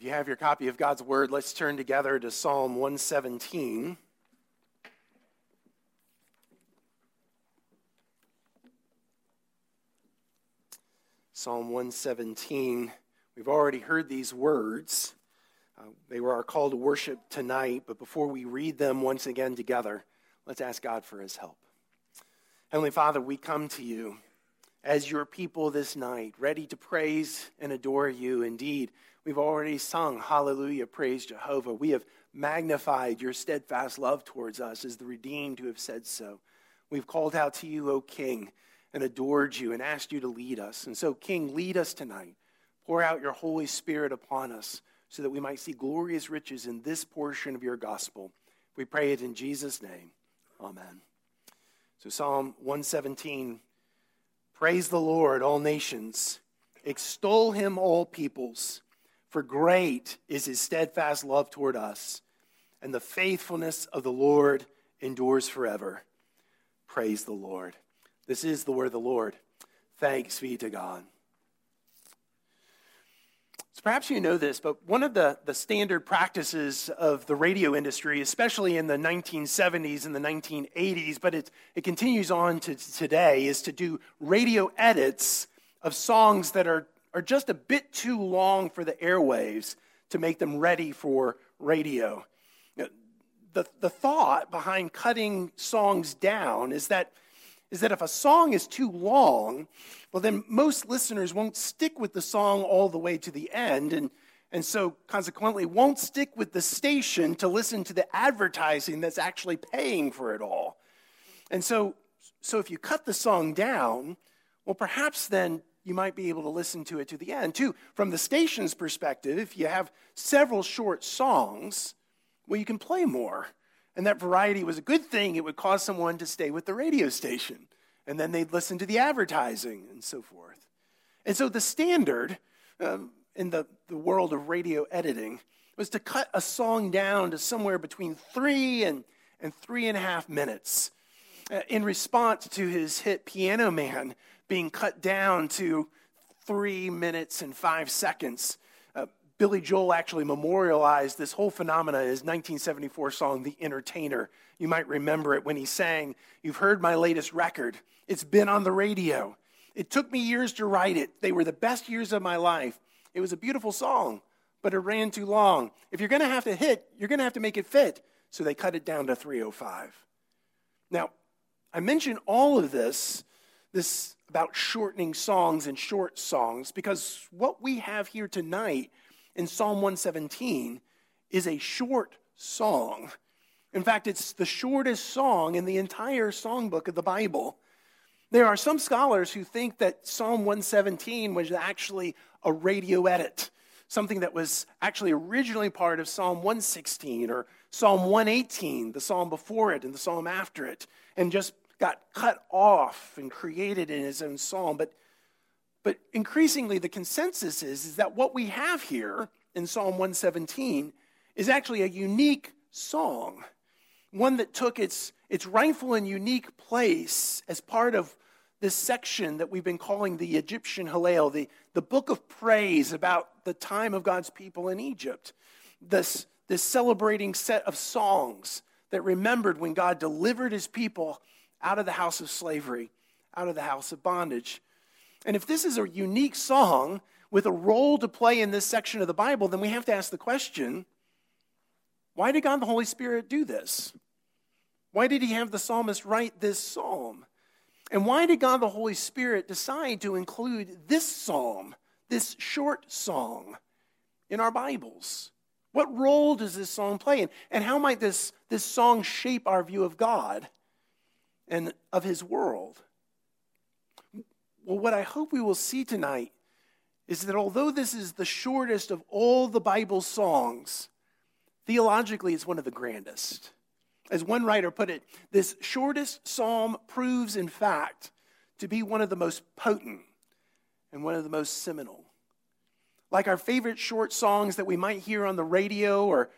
If you have your copy of God's Word, let's turn together to Psalm 117. Psalm 117. We've already heard these words. Uh, they were our call to worship tonight, but before we read them once again together, let's ask God for his help. Heavenly Father, we come to you as your people this night, ready to praise and adore you. Indeed, we've already sung Hallelujah, praise Jehovah. We have magnified your steadfast love towards us as the redeemed who have said so. We've called out to you, O King, and adored you and asked you to lead us. And so, King, lead us tonight. Pour out your Holy Spirit upon us so that we might see glorious riches in this portion of your gospel. We pray it in Jesus' name. Amen. So, Psalm 117 Praise the Lord, all nations. Extol him, all peoples. For great is his steadfast love toward us, and the faithfulness of the Lord endures forever. Praise the Lord. This is the word of the Lord. Thanks be to God. So perhaps you know this, but one of the, the standard practices of the radio industry, especially in the 1970s and the 1980s, but it, it continues on to today, is to do radio edits of songs that are, are just a bit too long for the airwaves to make them ready for radio. The, the thought behind cutting songs down is that is that if a song is too long, well, then most listeners won't stick with the song all the way to the end, and, and so consequently won't stick with the station to listen to the advertising that's actually paying for it all. And so, so if you cut the song down, well, perhaps then you might be able to listen to it to the end. Too, from the station's perspective, if you have several short songs, well, you can play more and that variety was a good thing, it would cause someone to stay with the radio station. And then they'd listen to the advertising and so forth. And so the standard um, in the, the world of radio editing was to cut a song down to somewhere between three and, and three and a half minutes. Uh, in response to his hit Piano Man being cut down to three minutes and five seconds, Billy Joel actually memorialized this whole phenomena in his 1974 song, The Entertainer. You might remember it when he sang, You've heard my latest record. It's been on the radio. It took me years to write it. They were the best years of my life. It was a beautiful song, but it ran too long. If you're going to have to hit, you're going to have to make it fit. So they cut it down to 305. Now, I mention all of this, this about shortening songs and short songs, because what we have here tonight in Psalm 117 is a short song. In fact, it's the shortest song in the entire songbook of the Bible. There are some scholars who think that Psalm 117 was actually a radio edit, something that was actually originally part of Psalm 116 or Psalm 118, the psalm before it and the psalm after it, and just got cut off and created in his own psalm. But but increasingly, the consensus is, is that what we have here in Psalm 117 is actually a unique song, one that took its, its rightful and unique place as part of this section that we've been calling the Egyptian Hallel, the, the book of praise about the time of God's people in Egypt. This, this celebrating set of songs that remembered when God delivered his people out of the house of slavery, out of the house of bondage. And if this is a unique song with a role to play in this section of the Bible, then we have to ask the question why did God the Holy Spirit do this? Why did he have the psalmist write this psalm? And why did God the Holy Spirit decide to include this psalm, this short song, in our Bibles? What role does this song play? And, and how might this, this song shape our view of God and of his world? Well, what I hope we will see tonight is that although this is the shortest of all the Bible songs, theologically it's one of the grandest. As one writer put it, this shortest psalm proves, in fact, to be one of the most potent and one of the most seminal. Like our favorite short songs that we might hear on the radio, or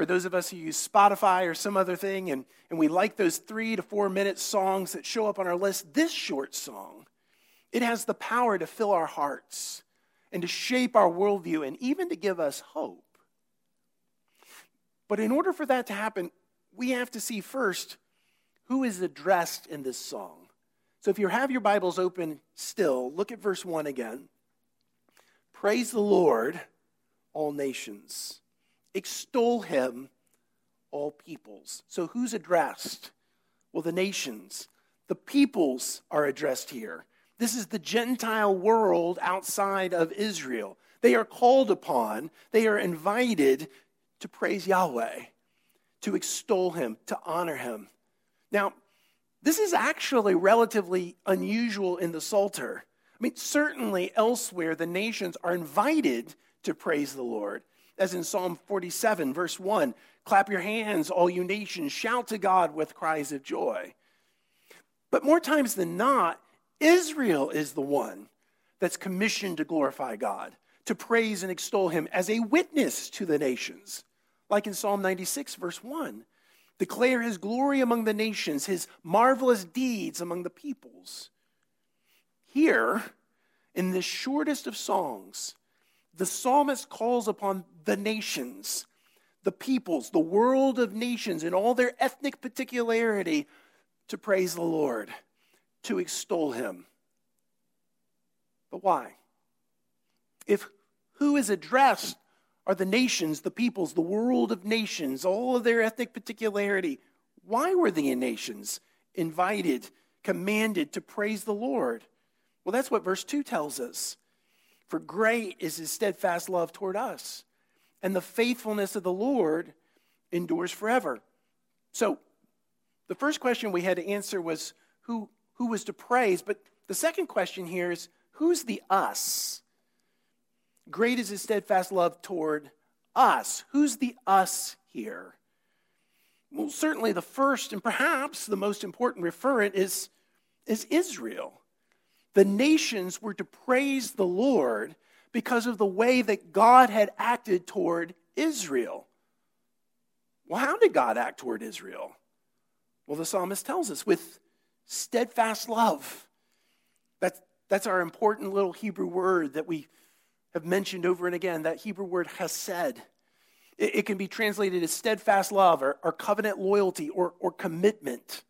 for those of us who use Spotify or some other thing, and, and we like those three to four minute songs that show up on our list, this short song it has the power to fill our hearts and to shape our worldview and even to give us hope. But in order for that to happen, we have to see first who is addressed in this song. So if you have your Bibles open still, look at verse 1 again. Praise the Lord, all nations. Extol him, all peoples. So who's addressed? Well, the nations. The peoples are addressed here. This is the Gentile world outside of Israel. They are called upon, they are invited to praise Yahweh, to extol him, to honor him. Now, this is actually relatively unusual in the Psalter. I mean, certainly elsewhere, the nations are invited to praise the Lord, as in Psalm 47, verse 1 Clap your hands, all you nations, shout to God with cries of joy. But more times than not, Israel is the one that's commissioned to glorify God, to praise and extol him as a witness to the nations. Like in Psalm 96, verse 1 declare his glory among the nations, his marvelous deeds among the peoples. Here, in this shortest of songs, the psalmist calls upon the nations, the peoples, the world of nations, in all their ethnic particularity, to praise the Lord to extol him. But why? If who is addressed are the nations, the peoples, the world of nations, all of their ethnic particularity, why were the nations invited, commanded to praise the Lord? Well, that's what verse 2 tells us. For great is his steadfast love toward us, and the faithfulness of the Lord endures forever. So, the first question we had to answer was who who was to praise. But the second question here is who's the us? Great is his steadfast love toward us. Who's the us here? Well, certainly the first and perhaps the most important referent is, is Israel. The nations were to praise the Lord because of the way that God had acted toward Israel. Well, how did God act toward Israel? Well, the psalmist tells us with steadfast love. That's, that's our important little Hebrew word that we have mentioned over and again, that Hebrew word hesed. It, it can be translated as steadfast love or, or covenant loyalty or, or commitment.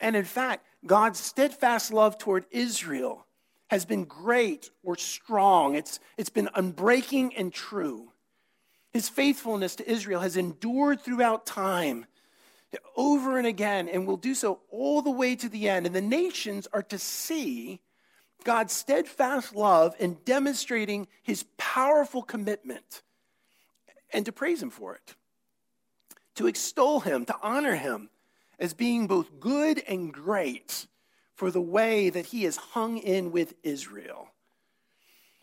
And in fact, God's steadfast love toward Israel has been great or strong. It's, it's been unbreaking and true. His faithfulness to Israel has endured throughout time over and again, and will do so all the way to the end. And the nations are to see God's steadfast love in demonstrating his powerful commitment and to praise him for it, to extol him, to honor him as being both good and great for the way that he has hung in with Israel.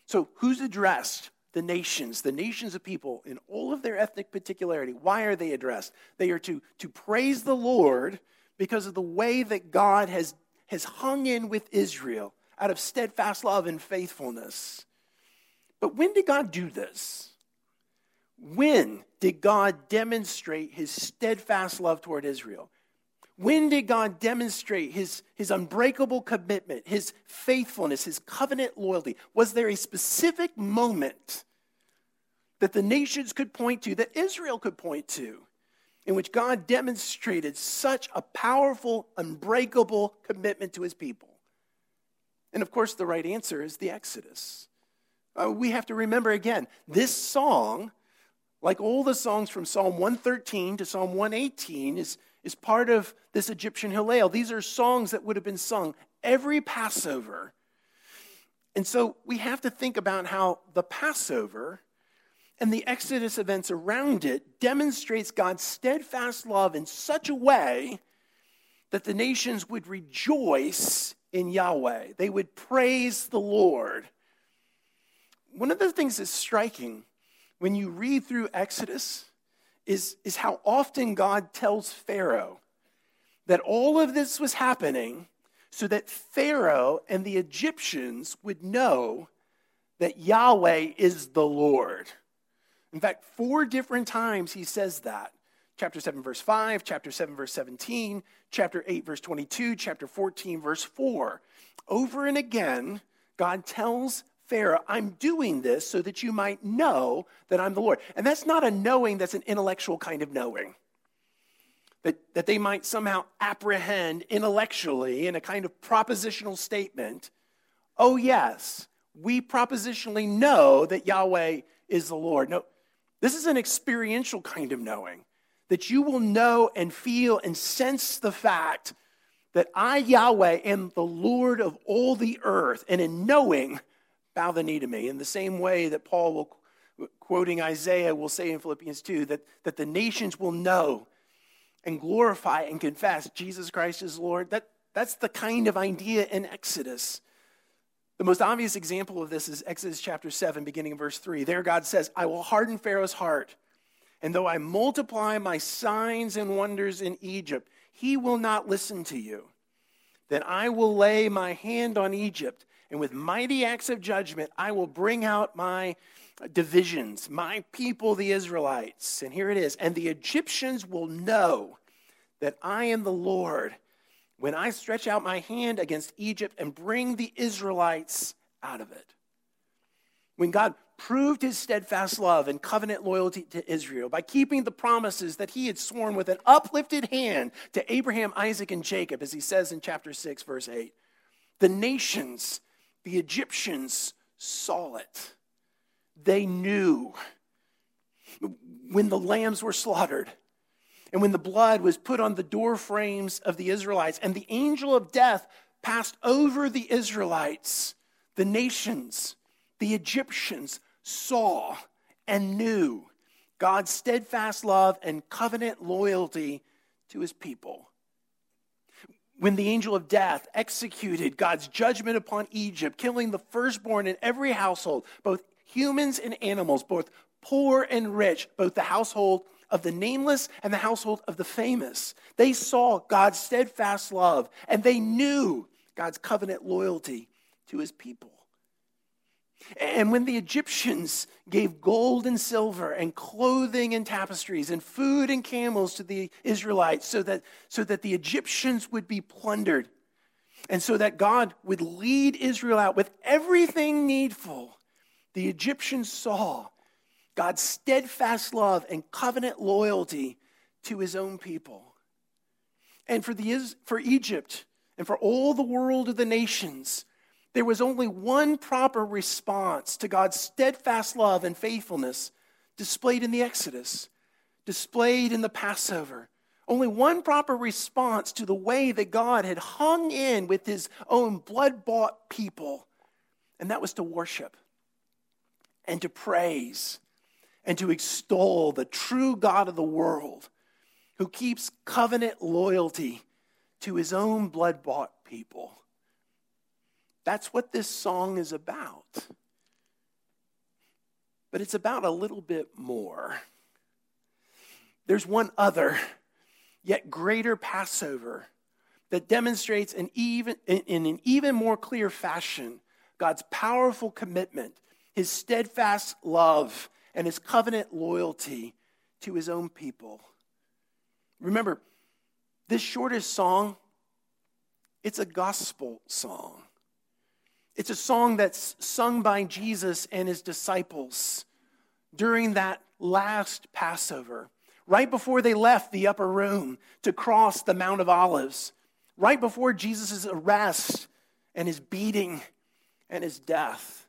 So, who's addressed? the nations, the nations of people in all of their ethnic particularity. Why are they addressed? They are to, to praise the Lord because of the way that God has, has hung in with Israel out of steadfast love and faithfulness. But when did God do this? When did God demonstrate his steadfast love toward Israel? When did God demonstrate his, his unbreakable commitment, his faithfulness, his covenant loyalty? Was there a specific moment that the nations could point to, that Israel could point to, in which God demonstrated such a powerful, unbreakable commitment to his people? And of course, the right answer is the Exodus. Uh, we have to remember again, this song, like all the songs from Psalm 113 to Psalm 118, is is part of this Egyptian Hallel. These are songs that would have been sung every Passover. And so we have to think about how the Passover and the Exodus events around it demonstrates God's steadfast love in such a way that the nations would rejoice in Yahweh. They would praise the Lord. One of the things that's striking when you read through Exodus is, is how often God tells Pharaoh that all of this was happening so that Pharaoh and the Egyptians would know that Yahweh is the Lord. In fact, four different times he says that. Chapter 7, verse 5, chapter 7, verse 17, chapter 8, verse 22, chapter 14, verse 4. Over and again, God tells Pharaoh, I'm doing this so that you might know that I'm the Lord. And that's not a knowing that's an intellectual kind of knowing. That, that they might somehow apprehend intellectually in a kind of propositional statement oh, yes, we propositionally know that Yahweh is the Lord. No, this is an experiential kind of knowing that you will know and feel and sense the fact that I, Yahweh, am the Lord of all the earth, and in knowing, bow the knee to me. In the same way that Paul will, quoting Isaiah, will say in Philippians 2 that, that the nations will know and glorify and confess Jesus Christ is Lord. That, that's the kind of idea in Exodus. The most obvious example of this is Exodus chapter 7, beginning in verse 3. There, God says, I will harden Pharaoh's heart, and though I multiply my signs and wonders in Egypt, he will not listen to you. Then I will lay my hand on Egypt, and with mighty acts of judgment, I will bring out my divisions, my people, the Israelites. And here it is. And the Egyptians will know that I am the Lord when I stretch out my hand against Egypt and bring the Israelites out of it. When God proved his steadfast love and covenant loyalty to Israel by keeping the promises that he had sworn with an uplifted hand to Abraham, Isaac, and Jacob, as he says in chapter 6, verse 8. The nations, the Egyptians, saw it. They knew when the lambs were slaughtered and when the blood was put on the door frames of the Israelites and the angel of death passed over the Israelites, the nations, the Egyptians saw and knew God's steadfast love and covenant loyalty to his people. When the angel of death executed God's judgment upon Egypt, killing the firstborn in every household, both humans and animals, both poor and rich, both the household of the nameless and the household of the famous. They saw God's steadfast love and they knew God's covenant loyalty to his people. And when the Egyptians gave gold and silver and clothing and tapestries and food and camels to the Israelites so that, so that the Egyptians would be plundered and so that God would lead Israel out with everything needful, the Egyptians saw God's steadfast love and covenant loyalty to his own people. And for, the, for Egypt and for all the world of the nations, there was only one proper response to God's steadfast love and faithfulness displayed in the Exodus, displayed in the Passover. Only one proper response to the way that God had hung in with his own blood bought people, and that was to worship and to praise and to extol the true God of the world who keeps covenant loyalty to his own blood bought people. That's what this song is about. But it's about a little bit more. There's one other, yet greater Passover that demonstrates an even, in an even more clear fashion God's powerful commitment, his steadfast love, and his covenant loyalty to his own people. Remember, this shortest song, it's a gospel song. It's a song that's sung by Jesus and his disciples during that last Passover, right before they left the upper room to cross the Mount of Olives, right before Jesus' arrest and his beating and his death.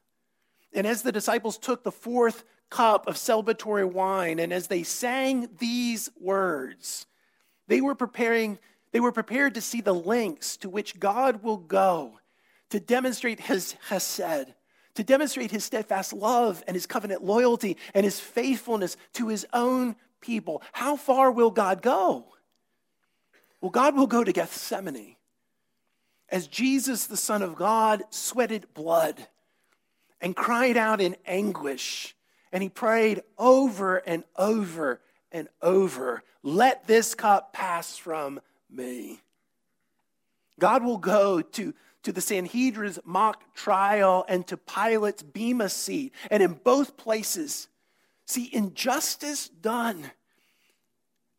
And as the disciples took the fourth cup of celebratory wine, and as they sang these words, they were preparing, they were prepared to see the lengths to which God will go to demonstrate his hesed, to demonstrate his steadfast love and his covenant loyalty and his faithfulness to his own people. How far will God go? Well, God will go to Gethsemane. As Jesus, the Son of God, sweated blood and cried out in anguish, and he prayed over and over and over, Let this cup pass from me. God will go to to the Sanhedrin's mock trial and to Pilate's Bema seat. And in both places, see injustice done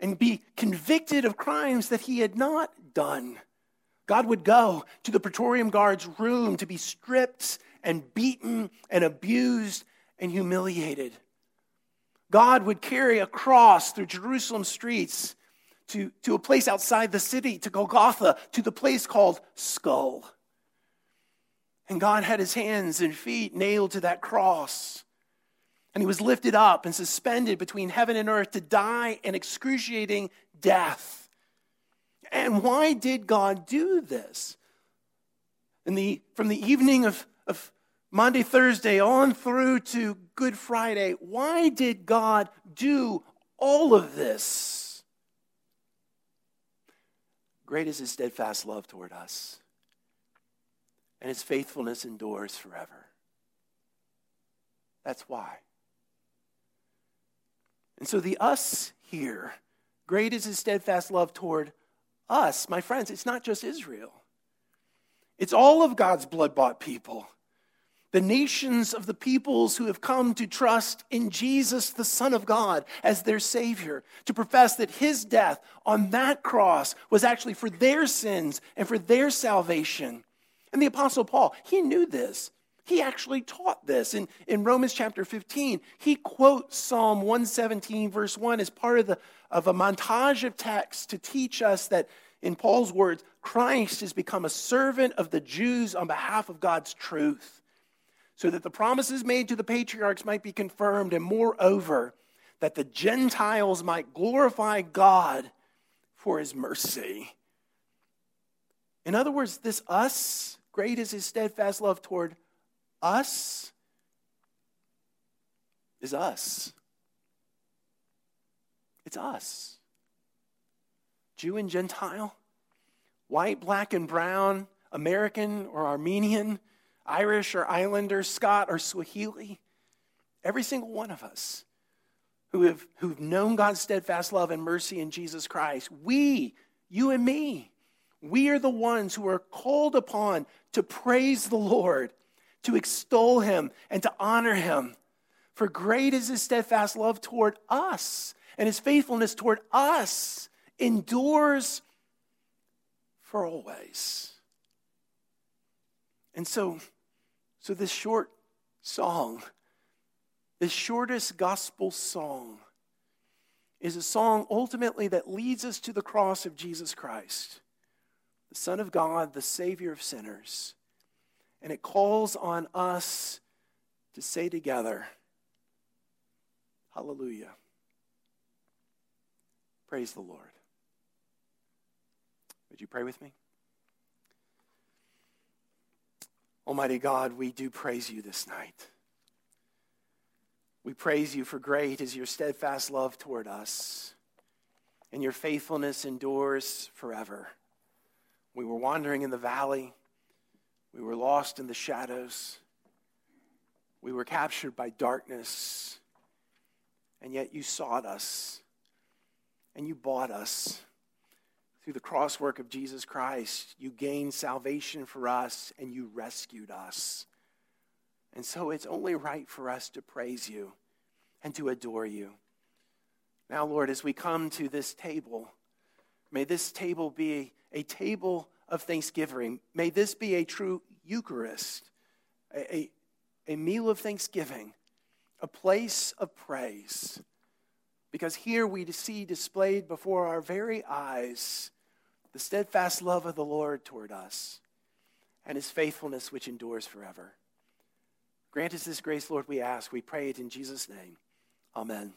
and be convicted of crimes that he had not done. God would go to the Praetorium Guard's room to be stripped and beaten and abused and humiliated. God would carry a cross through Jerusalem streets to, to a place outside the city, to Golgotha, to the place called Skull. And God had his hands and feet nailed to that cross. And he was lifted up and suspended between heaven and earth to die an excruciating death. And why did God do this? In the, from the evening of, of Maundy, Thursday on through to Good Friday, why did God do all of this? Great is his steadfast love toward us and his faithfulness endures forever. That's why. And so the us here, great is his steadfast love toward us. My friends, it's not just Israel, it's all of God's blood bought people. The nations of the peoples who have come to trust in Jesus, the Son of God, as their Savior, to profess that His death on that cross was actually for their sins and for their salvation. And the Apostle Paul, he knew this. He actually taught this. In, in Romans chapter 15, he quotes Psalm 117, verse 1, as part of, the, of a montage of texts to teach us that, in Paul's words, Christ has become a servant of the Jews on behalf of God's truth, so that the promises made to the patriarchs might be confirmed, and moreover, that the Gentiles might glorify God for his mercy. In other words, this us Great is his steadfast love toward us, is us. It's us. Jew and Gentile, white, black, and brown, American or Armenian, Irish or Islander, Scot or Swahili. Every single one of us who have who've known God's steadfast love and mercy in Jesus Christ, we, you and me, we are the ones who are called upon to praise the Lord, to extol him, and to honor him. For great is his steadfast love toward us, and his faithfulness toward us endures for always. And so, so this short song, this shortest gospel song, is a song ultimately that leads us to the cross of Jesus Christ the Son of God, the Savior of sinners. And it calls on us to say together, Hallelujah. Praise the Lord. Would you pray with me? Almighty God, we do praise you this night. We praise you for great is your steadfast love toward us, and your faithfulness endures forever. We were wandering in the valley. We were lost in the shadows. We were captured by darkness. And yet you sought us and you bought us. Through the crosswork of Jesus Christ, you gained salvation for us and you rescued us. And so it's only right for us to praise you and to adore you. Now, Lord, as we come to this table, may this table be a table of thanksgiving. May this be a true Eucharist, a, a, a meal of thanksgiving, a place of praise. Because here we see displayed before our very eyes the steadfast love of the Lord toward us and his faithfulness which endures forever. Grant us this grace, Lord, we ask. We pray it in Jesus' name. Amen.